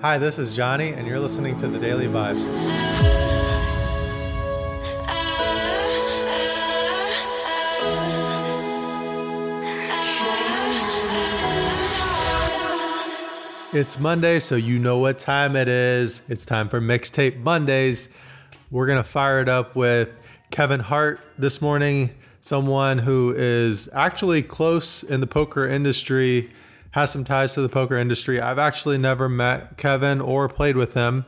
Hi, this is Johnny, and you're listening to The Daily Vibe. It's Monday, so you know what time it is. It's time for Mixtape Mondays. We're going to fire it up with Kevin Hart this morning, someone who is actually close in the poker industry, has some ties to the poker industry. I've actually never met Kevin or played with him,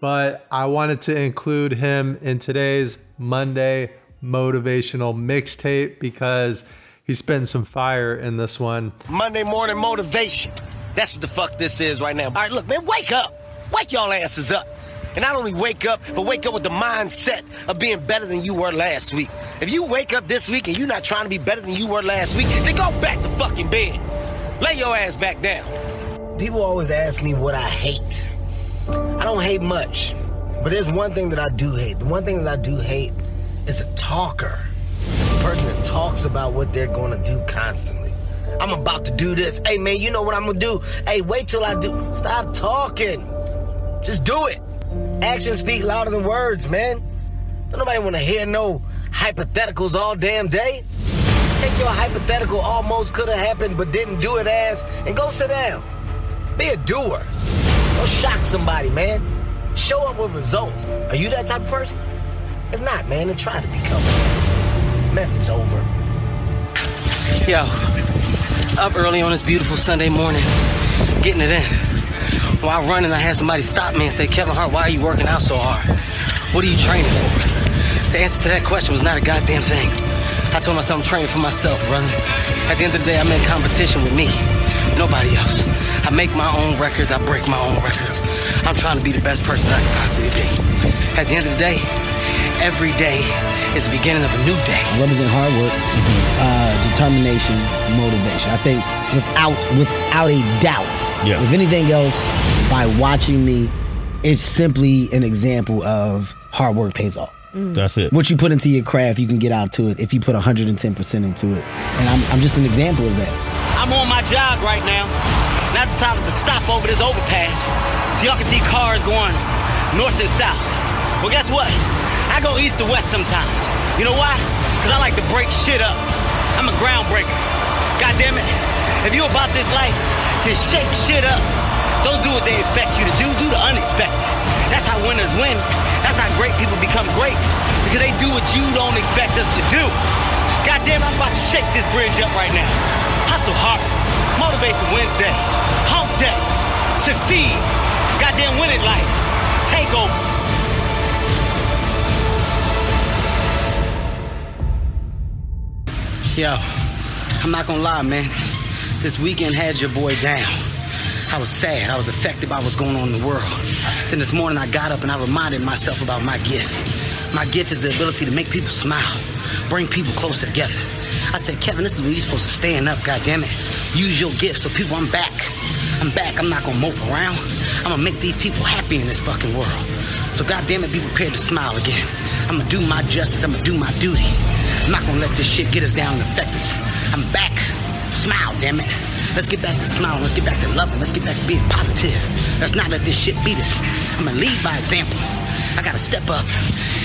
but I wanted to include him in today's Monday motivational mixtape because he's spitting some fire in this one. Monday morning motivation. That's what the fuck this is right now. All right, look, man, wake up. Wake y'all asses up. And not only wake up, but wake up with the mindset of being better than you were last week. If you wake up this week and you're not trying to be better than you were last week, then go back to fucking bed. Lay your ass back down. People always ask me what I hate. I don't hate much. But there's one thing that I do hate. The one thing that I do hate is a talker. A person that talks about what they're gonna do constantly. I'm about to do this. Hey man, you know what I'm gonna do? Hey, wait till I do. Stop talking. Just do it. Actions speak louder than words, man. Don't nobody wanna hear no hypotheticals all damn day. Take your hypothetical almost could have happened but didn't do it ass and go sit down. Be a doer. Go shock somebody, man. Show up with results. Are you that type of person? If not, man, then try to become one. Message over. Yo, up early on this beautiful Sunday morning, getting it in. While running, I had somebody stop me and say, Kevin Hart, why are you working out so hard? What are you training for? The answer to that question was not a goddamn thing. I told myself I'm training for myself, brother. At the end of the day, I'm in competition with me, nobody else. I make my own records, I break my own records. I'm trying to be the best person I can possibly be. At the end of the day, every day is the beginning of a new day. represent hard work, uh, determination, motivation. I think without without a doubt, Yeah. if anything else, by watching me, it's simply an example of hard work pays off. Mm. That's it. What you put into your craft, you can get out to it if you put 110% into it. And I'm, I'm just an example of that. I'm on my jog right now. And I decided to stop over this overpass so y'all can see cars going north and south. Well, guess what? I go east to west sometimes. You know why? Because I like to break shit up. I'm a groundbreaker. God damn it. If you about this life, then shake shit up. Don't do what they expect you Because they do what you don't expect us to do. God damn, I'm about to shake this bridge up right now. Hustle hard. Motivation Wednesday. Hump day. Succeed. Goddamn win it life. Take over. Yo, I'm not gonna lie, man. This weekend had your boy down. I was sad. I was affected by what's going on in the world. Then this morning I got up and I reminded myself about my gift. My gift is the ability to make people smile, bring people closer together. I said, Kevin, this is where you're supposed to stand up, God damn it. Use your gift so people, I'm back. I'm back. I'm not gonna mope around. I'm gonna make these people happy in this fucking world. So God damn it, be prepared to smile again. I'm gonna do my justice. I'm gonna do my duty. I'm not gonna let this shit get us down and affect us. I'm back. Smile, damn it. Let's get back to smiling. Let's get back to loving. Let's get back to being positive. Let's not let this shit beat us. I'm gonna lead by example. I gotta step up,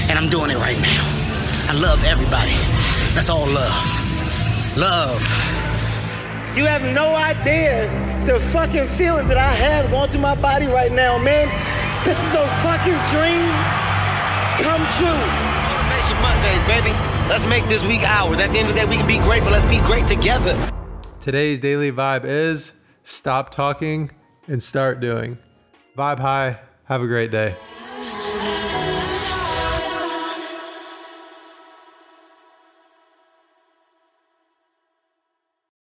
and I'm doing it right now. I love everybody. That's all love. Love. You have no idea the fucking feeling that I have going through my body right now, man. This is a fucking dream come true. Motivation Mondays, baby. Let's make this week ours. At the end of the day, we can be great, but let's be great together. Today's daily vibe is stop talking and start doing. Vibe high. Have a great day.